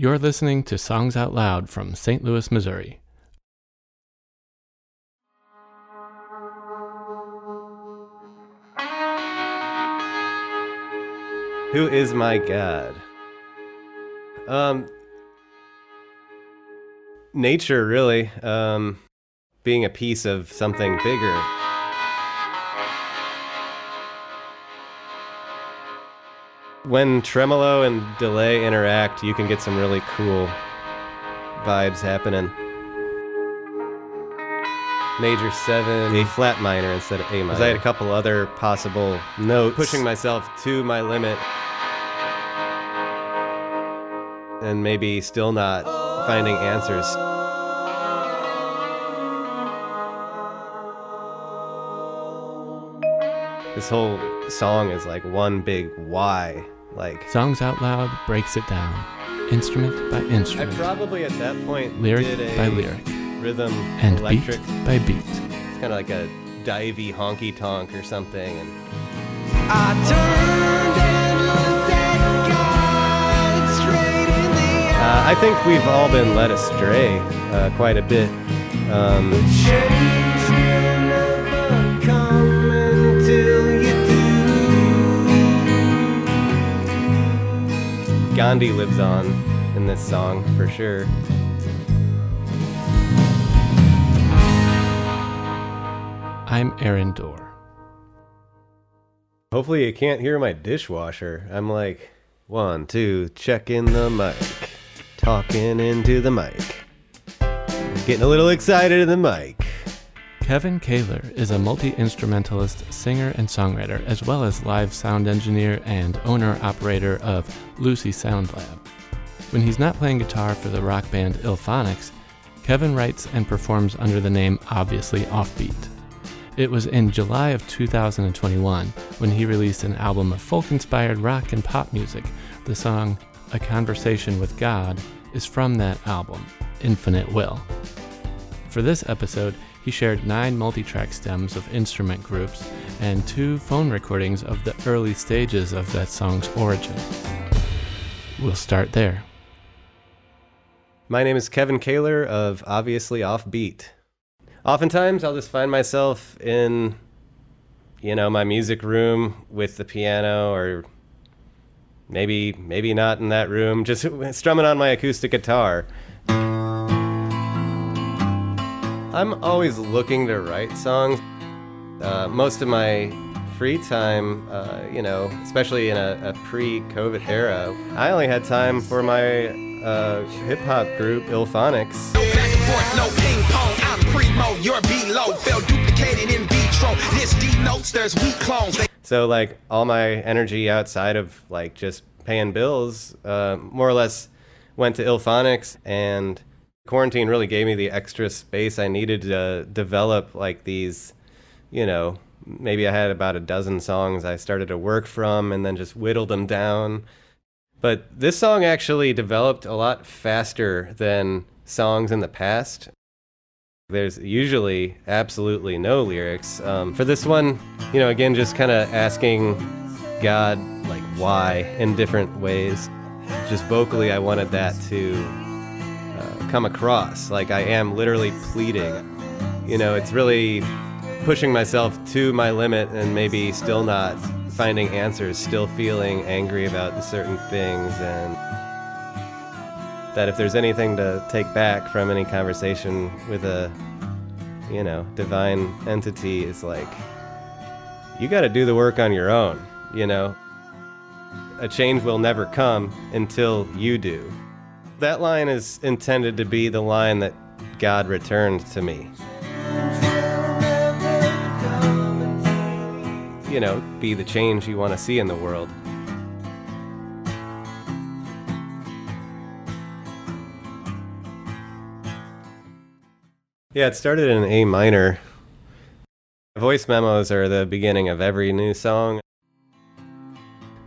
You're listening to Songs Out Loud from St. Louis, Missouri. Who is my God? Um, nature, really. Um, being a piece of something bigger. When tremolo and delay interact, you can get some really cool vibes happening. Major seven, A flat minor instead of A minor. 'Cause I had a couple other possible notes, pushing myself to my limit, and maybe still not finding answers. This whole song is like one big why. Like Songs Out Loud breaks it down, instrument by instrument. I probably at that point lyric did a by lyric, rhythm and electric. beat by beat. It's kind of like a divey honky tonk or something. And I turned and looked at God straight in the uh, I think we've all been led astray uh, quite a bit. Um, Gandhi lives on in this song for sure. I'm Aaron Dorr. Hopefully, you can't hear my dishwasher. I'm like, one, two, checking the mic, talking into the mic, getting a little excited in the mic. Kevin Kaler is a multi instrumentalist, singer, and songwriter, as well as live sound engineer and owner operator of Lucy Sound Lab. When he's not playing guitar for the rock band Illphonics, Kevin writes and performs under the name Obviously Offbeat. It was in July of 2021 when he released an album of folk inspired rock and pop music. The song A Conversation with God is from that album, Infinite Will. For this episode, he shared nine multi track stems of instrument groups and two phone recordings of the early stages of that song's origin. We'll start there. My name is Kevin Kaler of Obviously Offbeat. Oftentimes, I'll just find myself in, you know, my music room with the piano, or maybe maybe not in that room, just strumming on my acoustic guitar. I'm always looking to write songs. Uh, most of my free time, uh, you know, especially in a, a pre-COVID era, I only had time for my uh, hip hop group, Illphonics. Back and forth, no ping pong. I'm primo, you're below. Fell duplicated in vitro. This denotes there's weak clones. They So like all my energy outside of like just paying bills, uh, more or less went to Illphonics and quarantine really gave me the extra space I needed to develop like these, you know, maybe I had about a dozen songs I started to work from and then just whittled them down. But this song actually developed a lot faster than songs in the past. There's usually absolutely no lyrics. Um, for this one, you know, again, just kind of asking God, like, why in different ways. Just vocally, I wanted that to come across. Like, I am literally pleading. You know, it's really pushing myself to my limit and maybe still not finding answers, still feeling angry about certain things, and that if there's anything to take back from any conversation with a, you know, divine entity, is like, you got to do the work on your own, you know? A change will never come until you do. That line is intended to be the line that God returned to me. you know, be the change you want to see in the world. Yeah, it started in A minor. Voice memos are the beginning of every new song.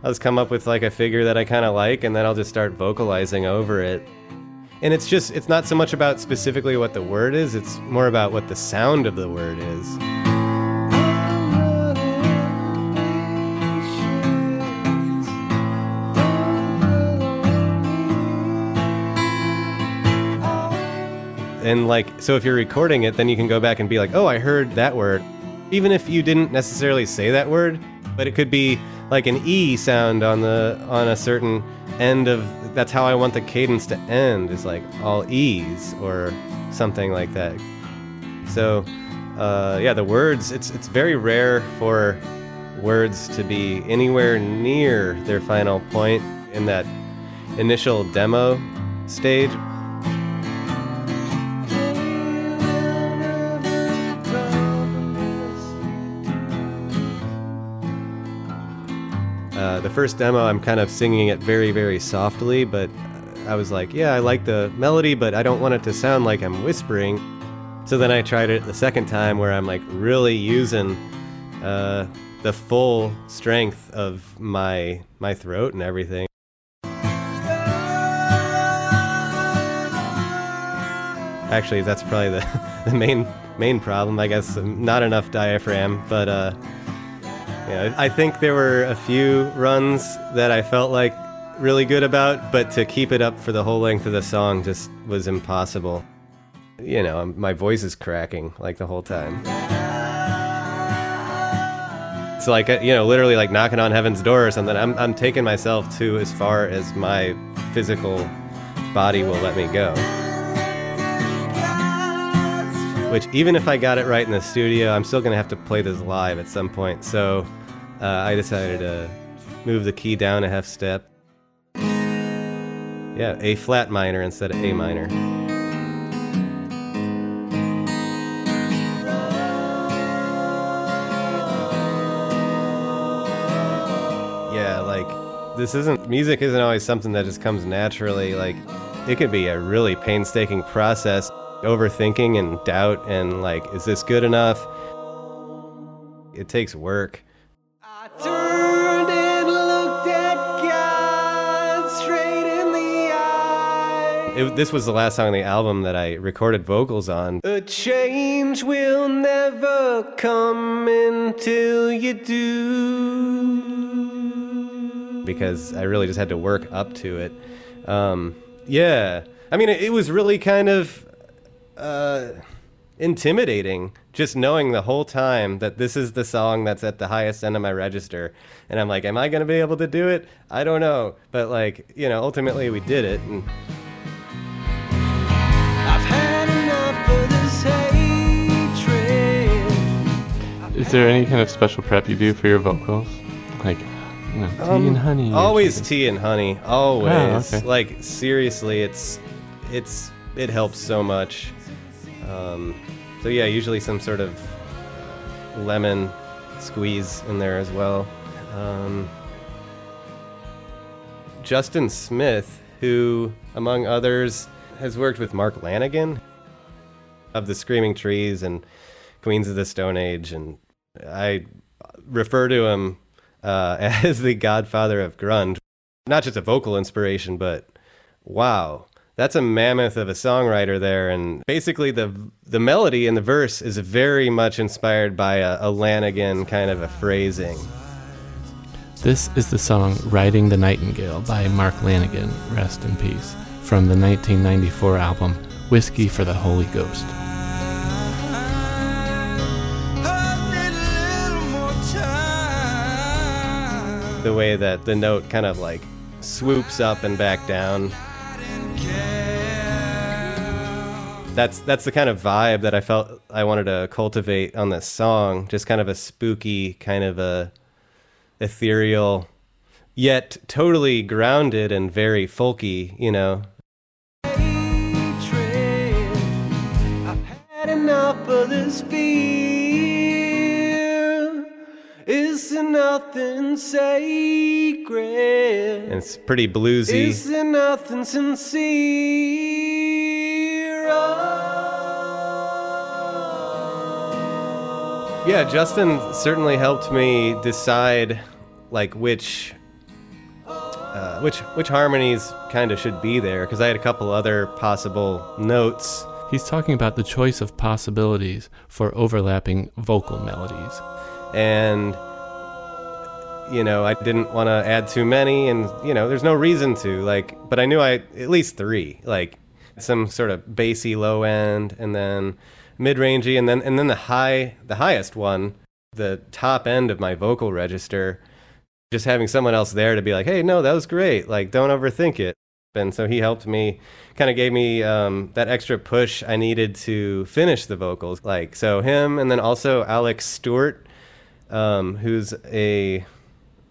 I'll just come up with like a figure that I kind of like, and then I'll just start vocalizing over it. And it's just, it's not so much about specifically what the word is, it's more about what the sound of the word is. And like, so if you're recording it, then you can go back and be like, oh, I heard that word. Even if you didn't necessarily say that word, but it could be like an E sound on the on a certain end of that's how I want the cadence to end is like all E's or something like that. So uh, yeah, the words it's it's very rare for words to be anywhere near their final point in that initial demo stage. The first demo, I'm kind of singing it very, very softly, but I was like, yeah, I like the melody, but I don't want it to sound like I'm whispering. So then I tried it the second time where I'm like really using uh, the full strength of my my throat and everything. Actually, that's probably the, the main main problem. I guess not enough diaphragm, but uh, yeah, I think there were a few runs that I felt like really good about, but to keep it up for the whole length of the song just was impossible. You know, my voice is cracking like the whole time. It's like, uh, you know, literally like knocking on heaven's door or something. I'm, I'm taking myself to as far as my physical body will let me go. Which, even if I got it right in the studio, I'm still to have to play this live at some point. So uh, I decided to move the key down a half step. Yeah, A flat minor instead of A minor. Yeah, like this isn't music isn't always something that just comes naturally. Like it could be a really painstaking process, overthinking and doubt and like is this good enough? It takes work. I turned and looked at God straight in the eye. It, this was the last song on the album that I recorded vocals on. A change will never come until you do. because I really just had to work up to it. Um, yeah, I mean, it, it was really kind of uh, intimidating just knowing the whole time that this is the song that's at the highest end of my register. And I'm like, am I going to be able to do it? I don't know. But, like, you know, ultimately we did it. And I've had enough of this hatred. Is there any kind of special prep you do for your vocals? Like, you know, tea and honey. Um, always tea and honey. Always. Oh, okay. Like, seriously, it's, it's, it helps so much. Um, so yeah, usually some sort of lemon squeeze in there as well. Um, Justin Smith, who, among others, has worked with Mark Lanegan of the Screaming Trees and Queens of the Stone Age, and I refer to him uh, as the godfather of grunge. Not just a vocal inspiration, but wow, that's a mammoth of a songwriter there. And basically, the the melody in the verse is very much inspired by a, a Lanegan kind of a phrasing. This is the song Riding the Nightingale by Mark Lanegan, rest in peace, from the 1994 album Whiskey for the Holy Ghost. The way that the note kind of like swoops up and back down. That's that's the kind of vibe that I felt I wanted to cultivate on this song. Just kind of a spooky, kind of a ethereal, yet totally grounded and very folky. You know. I've had enough of this fear. Is there nothing sacred? and it's pretty bluesy. Is there nothing sincere? Yeah, Justin certainly helped me decide like which uh, which which harmonies kind of should be there because I had a couple other possible notes. He's talking about the choice of possibilities for overlapping vocal melodies. and you know i didn't want to add too many and you know there's no reason to like but i knew i at least three like some sort of bassy low end, and then mid-rangey, and then and then the high, the highest one, the top end of my vocal register. Just having someone else there to be like, "Hey, no, that was great. Like, don't overthink it." And so he helped me, kind of gave me um, that extra push I needed to finish the vocals. Like, so him, and then also Alex Stewart, um, who's a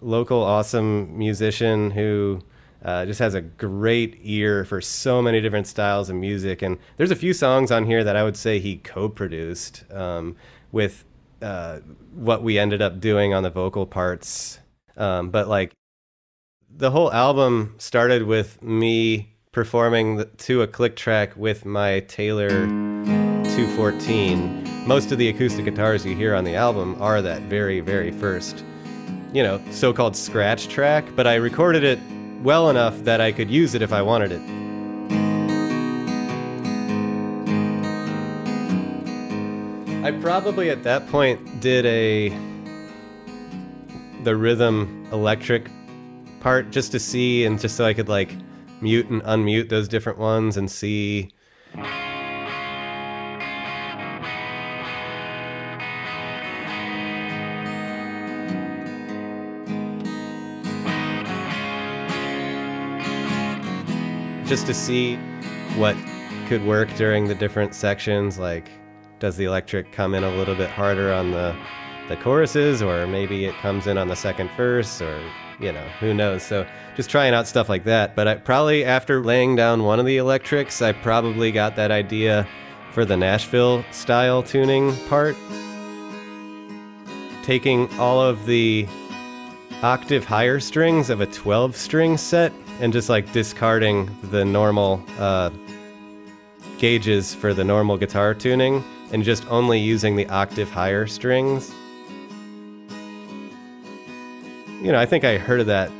local awesome musician who uh, just has a great ear for so many different styles of music. And there's a few songs on here that I would say he co-produced um, with uh, what we ended up doing on the vocal parts. Um, but like the whole album started with me performing to a click track with my Taylor 214. Most of the acoustic guitars you hear on the album are that very, very first, you know, so called scratch track, but I recorded it well enough that I could use it if I wanted it. I probably at that point did a the rhythm electric part just to see and just so I could like mute and unmute those different ones and see just to see what could work during the different sections like does the electric come in a little bit harder on the the choruses or maybe it comes in on the second verse or you know who knows? So just trying out stuff like that. But I probably after laying down one of the electrics I probably got that idea for the Nashville style tuning part. Taking all of the octave higher strings of a 12 string set and just like discarding the normal uh, gauges for the normal guitar tuning and just only using the octave higher strings. You know, I think I heard of that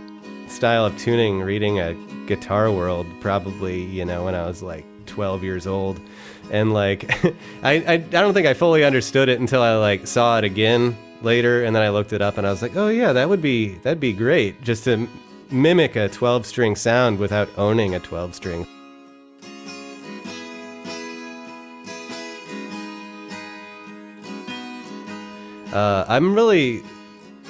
style of tuning reading a Guitar World probably, you know, when I was like 12 years old. And like, I, I, I don't think I fully understood it until I like saw it again later and then I looked it up and I was like, oh yeah, that would be, that'd be great just to mimic a 12 string sound without owning a 12 string. Uh, I'm really,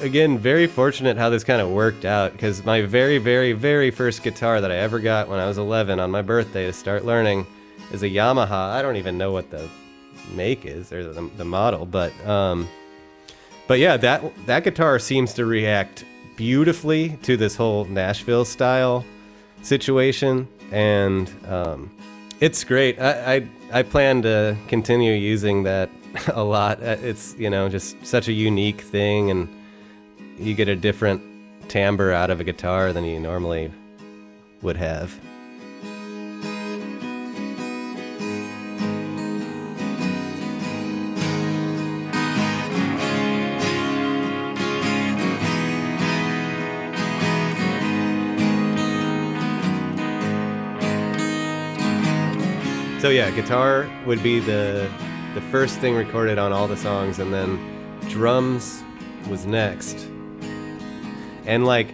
again, very fortunate how this kind of worked out because my very, very, very first guitar that I ever got when I was 11 on my birthday to start learning is a Yamaha. I don't even know what the make is or the, the model, but um, but yeah, that that guitar seems to react beautifully to this whole Nashville style situation, and um, it's great. I, I I plan to continue using that a lot. Uh, It's you know just such a unique thing, and you get a different timbre out of a guitar than you normally would have. So yeah, guitar would be the the first thing recorded on all the songs, and then drums was next. And like,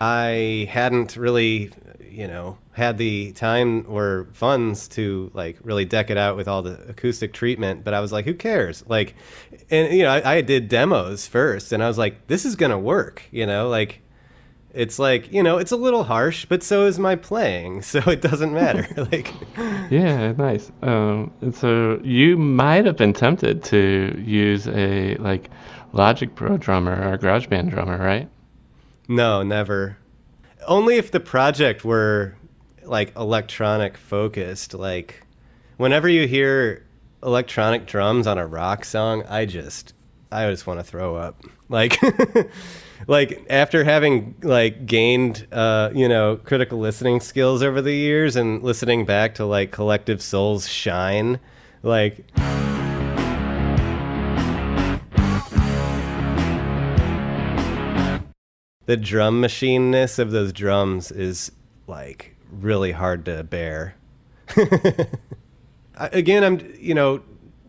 I hadn't really, you know, had the time or funds to like really deck it out with all the acoustic treatment. But I was like, who cares? Like, and you know, I, I did demos first, and I was like, this is gonna work. You know, like it's like you know it's a little harsh but so is my playing so it doesn't matter like Yeah, nice. Um, so you might have been tempted to use a like Logic Pro drummer or GarageBand drummer, right? no never only if the project were like electronic focused like whenever you hear electronic drums on a rock song i just i just want to throw up. Like like after having like gained uh you know critical listening skills over the years and listening back to like Collective Soul's Shine like the drum machineness of those drums is like really hard to bear. Again i'm you know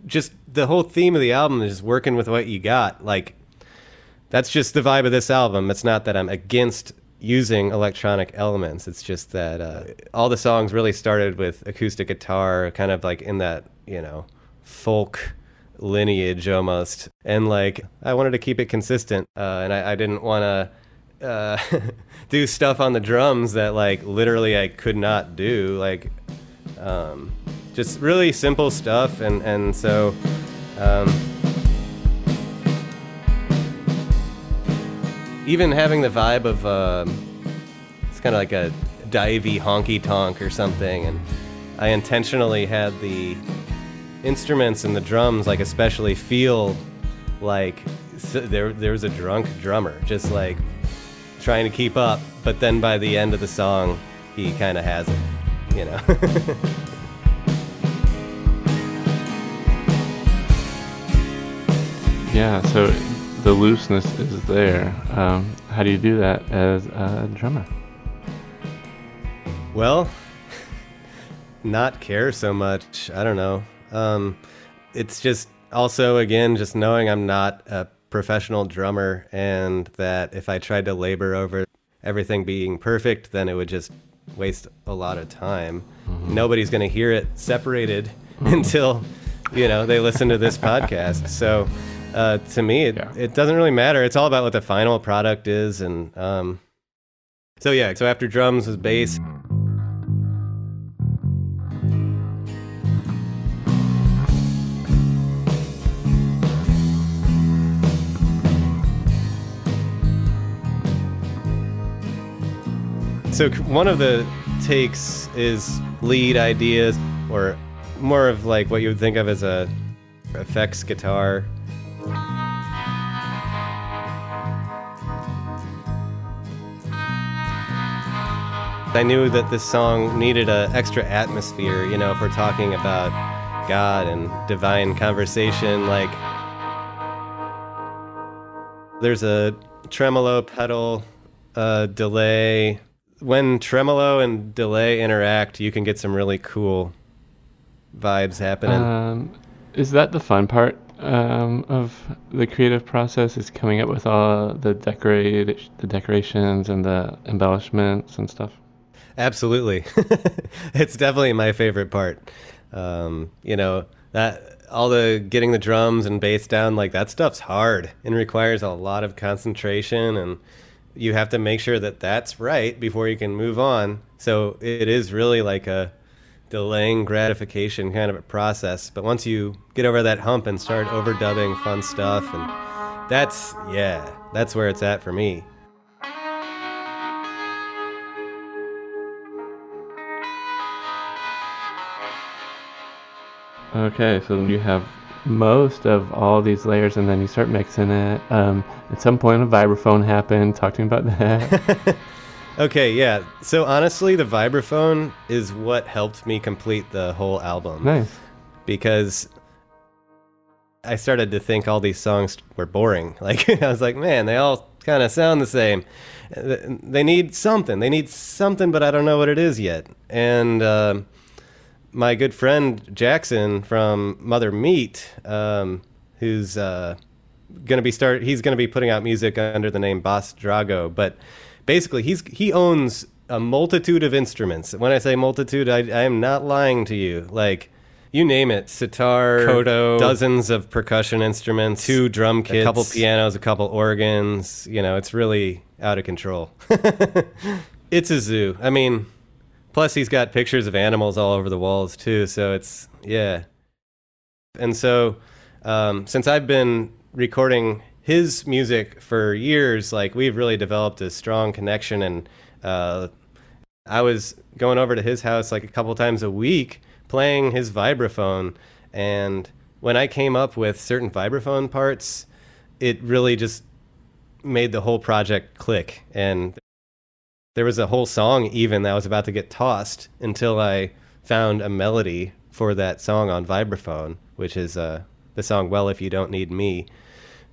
just the whole theme of the album is working with what you got like that's just the vibe of this album. It's not that I'm against using electronic elements. It's just that uh, all the songs really started with acoustic guitar, kind of like in that, you know, folk lineage almost. And like, I wanted to keep it consistent. Uh, and I, I didn't want to uh, do stuff on the drums that like literally I could not do. Like, um, just really simple stuff. And, and so, um, even having the vibe of um, it's kind of like a divey honky tonk or something, and I intentionally had the instruments and the drums like especially feel like there there was a drunk drummer just like trying to keep up, but then by the end of the song he kind of has it, you know. yeah, so the looseness is there. Um, how do you do that as a drummer? Well, not care so much. I don't know. Um, it's just also, again, just knowing I'm not a professional drummer and that if I tried to labor over everything being perfect, then it would just waste a lot of time. Mm-hmm. Nobody's going to hear it separated mm-hmm. until, you know, they listen to this podcast. So, uh, to me, it, yeah. it doesn't really matter. It's all about what the final product is. And um, so, yeah, so after drums was bass. So, one of the takes is lead ideas, or more of like what you would think of as a effects guitar I knew that this song needed an extra atmosphere, you know, if we're talking about God and divine conversation. Like, there's a tremolo pedal, uh, delay. When tremolo and delay interact, you can get some really cool vibes happening. Um, is that the fun part um, of the creative process? Is coming up with all the decorate the decorations and the embellishments and stuff? Absolutely, it's definitely my favorite part. Um, you know that all the getting the drums and bass down like that stuff's hard and requires a lot of concentration and you have to make sure that that's right before you can move on. So it is really like a delaying gratification kind of a process. But once you get over that hump and start overdubbing fun stuff, and that's yeah, that's where it's at for me. Okay, so you have most of all these layers and then you start mixing it. Um, at some point, a vibraphone happened. Talk to me about that. okay, yeah. So honestly, the vibraphone is what helped me complete the whole album. Nice. Because I started to think all these songs were boring. Like, I was like, man, they all kind of sound the same. They need something. They need something, but I don't know what it is yet. And, uh, my good friend Jackson from Mother Meat, um, who's uh, going to be start. He's going to be putting out music under the name Boss Drago, but basically he's he owns a multitude of instruments. When I say multitude, I, I am not lying to you. Like you name it, sitar, koto, dozens of percussion instruments, two drum kits, a couple pianos, a couple organs. You know, it's really out of control. it's a zoo. I mean, Plus, he's got pictures of animals all over the walls too. So it's yeah. And so, um, since I've been recording his music for years, like we've really developed a strong connection. And uh, I was going over to his house like a couple times a week, playing his vibraphone. And when I came up with certain vibraphone parts, it really just made the whole project click. And there was a whole song even that was about to get tossed until I found a melody for that song on vibraphone, which is uh, the song "Well If You Don't Need Me."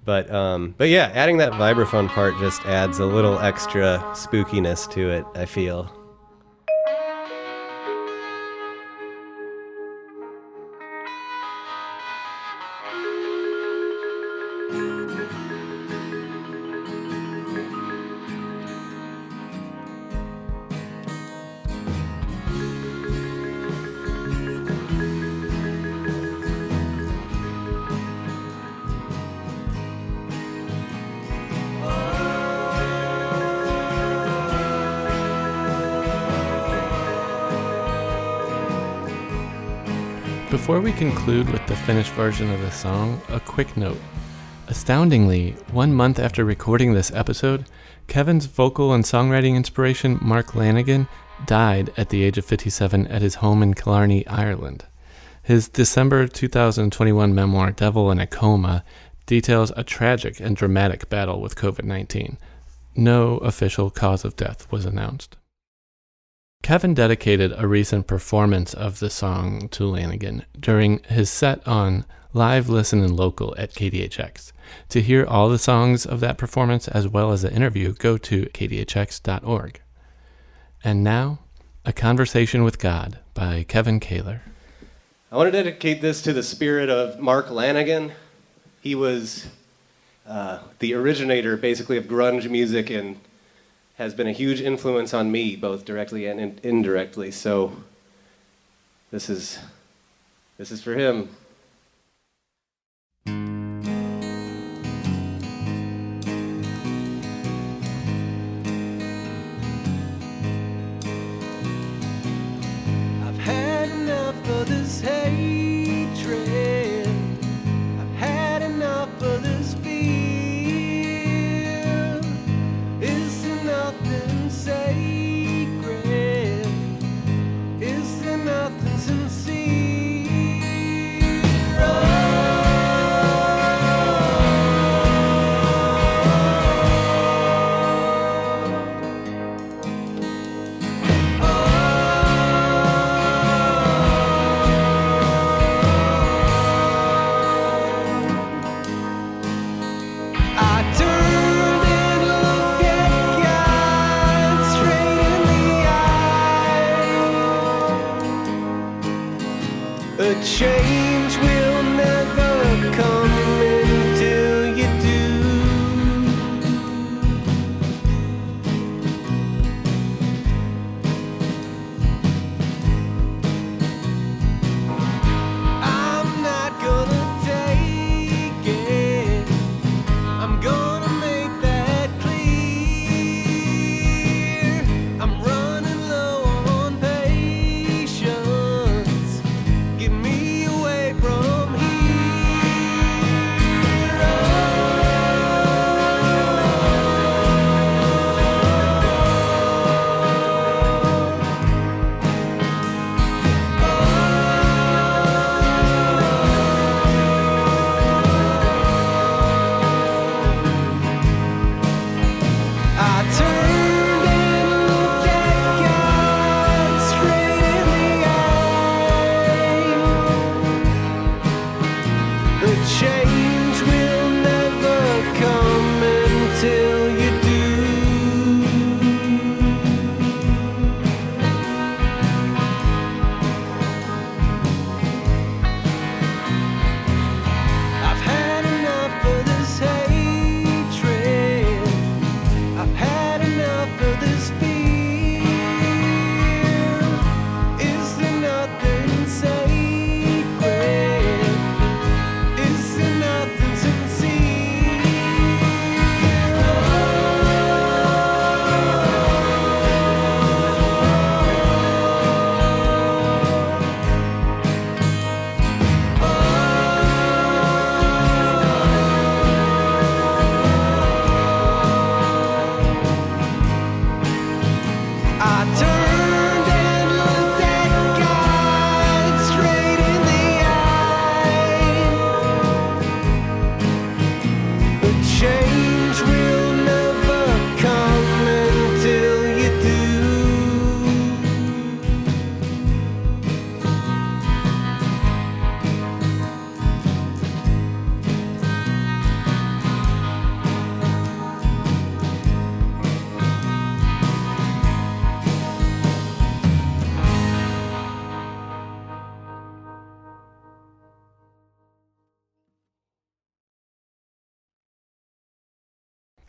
But um, but yeah, adding that vibraphone part just adds a little extra spookiness to it. I feel. Before we conclude with the finished version of the song, a quick note. Astoundingly, one month after recording this episode, Kevin's vocal and songwriting inspiration, Mark Lanegan, died at the age of 57 at his home in Killarney, Ireland. His December 2021 memoir, Devil in a Coma, details a tragic and dramatic battle with COVID 19. No official cause of death was announced. Kevin dedicated a recent performance of the song to Lanegan during his set on Live Listen and Local at KDHX. To hear all the songs of that performance as well as the interview, go to kdhx.org. And now, A Conversation with God by Kevin Kaler. I want to dedicate this to the spirit of Mark Lanegan. He was uh, the originator, basically, of grunge music and has been a huge influence on me, both directly and in- indirectly. So, this is this is for him.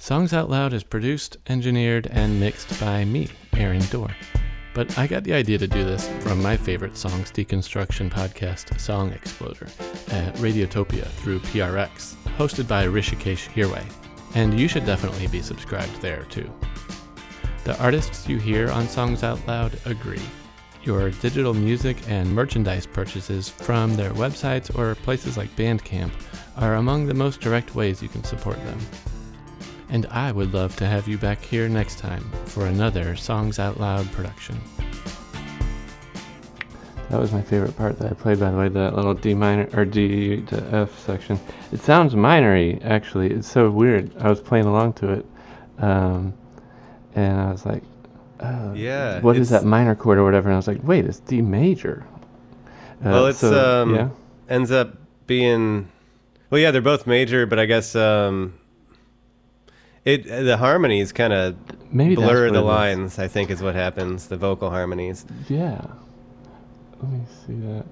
Songs Out Loud is produced, engineered, and mixed by me, Aaron Dorr. But I got the idea to do this from my favorite songs deconstruction podcast, Song Exploder, at Radiotopia through PRX, hosted by Hrishikesh Hirway. And you should definitely be subscribed there too. The artists you hear on Songs Out Loud agree. Your digital music and merchandise purchases from their websites or places like Bandcamp are among the most direct ways you can support them. And I would love to have you back here next time for another Songs Out Loud production. That was my favorite part that I played, by the way, that little D minor or D to F section. It sounds minory, actually. It's so weird. I was playing along to it, um, and I was like, oh, Yeah, what is that minor chord or whatever? And I was like, wait, it's D major. Uh, Well, it's so, um, yeah. ends up being, well, yeah, they're both major, but I guess um, it the harmonies kind of Maybe blur the lines. I think is what happens. The vocal harmonies, Yeah. Let me see that.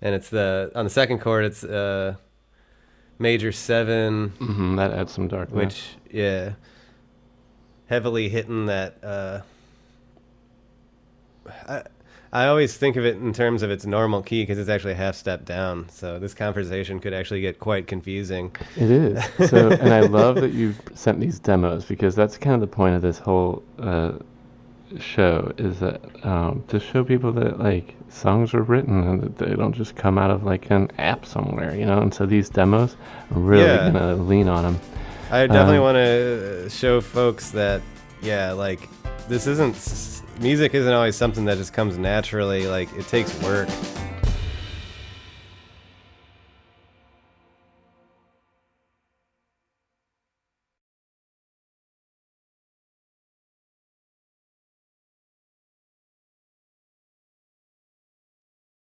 and it's the on the second chord, it's uh, major seven, mm-hmm, that adds some darkness. which yeah, heavily hitting that. Uh, I I always think of it in terms of its normal key because it's actually a half step down. So this conversation could actually get quite confusing. It is. So, and I love that you sent these demos because that's kind of the point of this whole uh, show is that um, to show people that like songs are written and that they don't just come out of like an app somewhere, you know. And so these demos I'm really Yeah. gonna lean on them. I definitely Um, want to show folks that, yeah, like this isn't music isn't always something that just comes naturally. Like it takes work.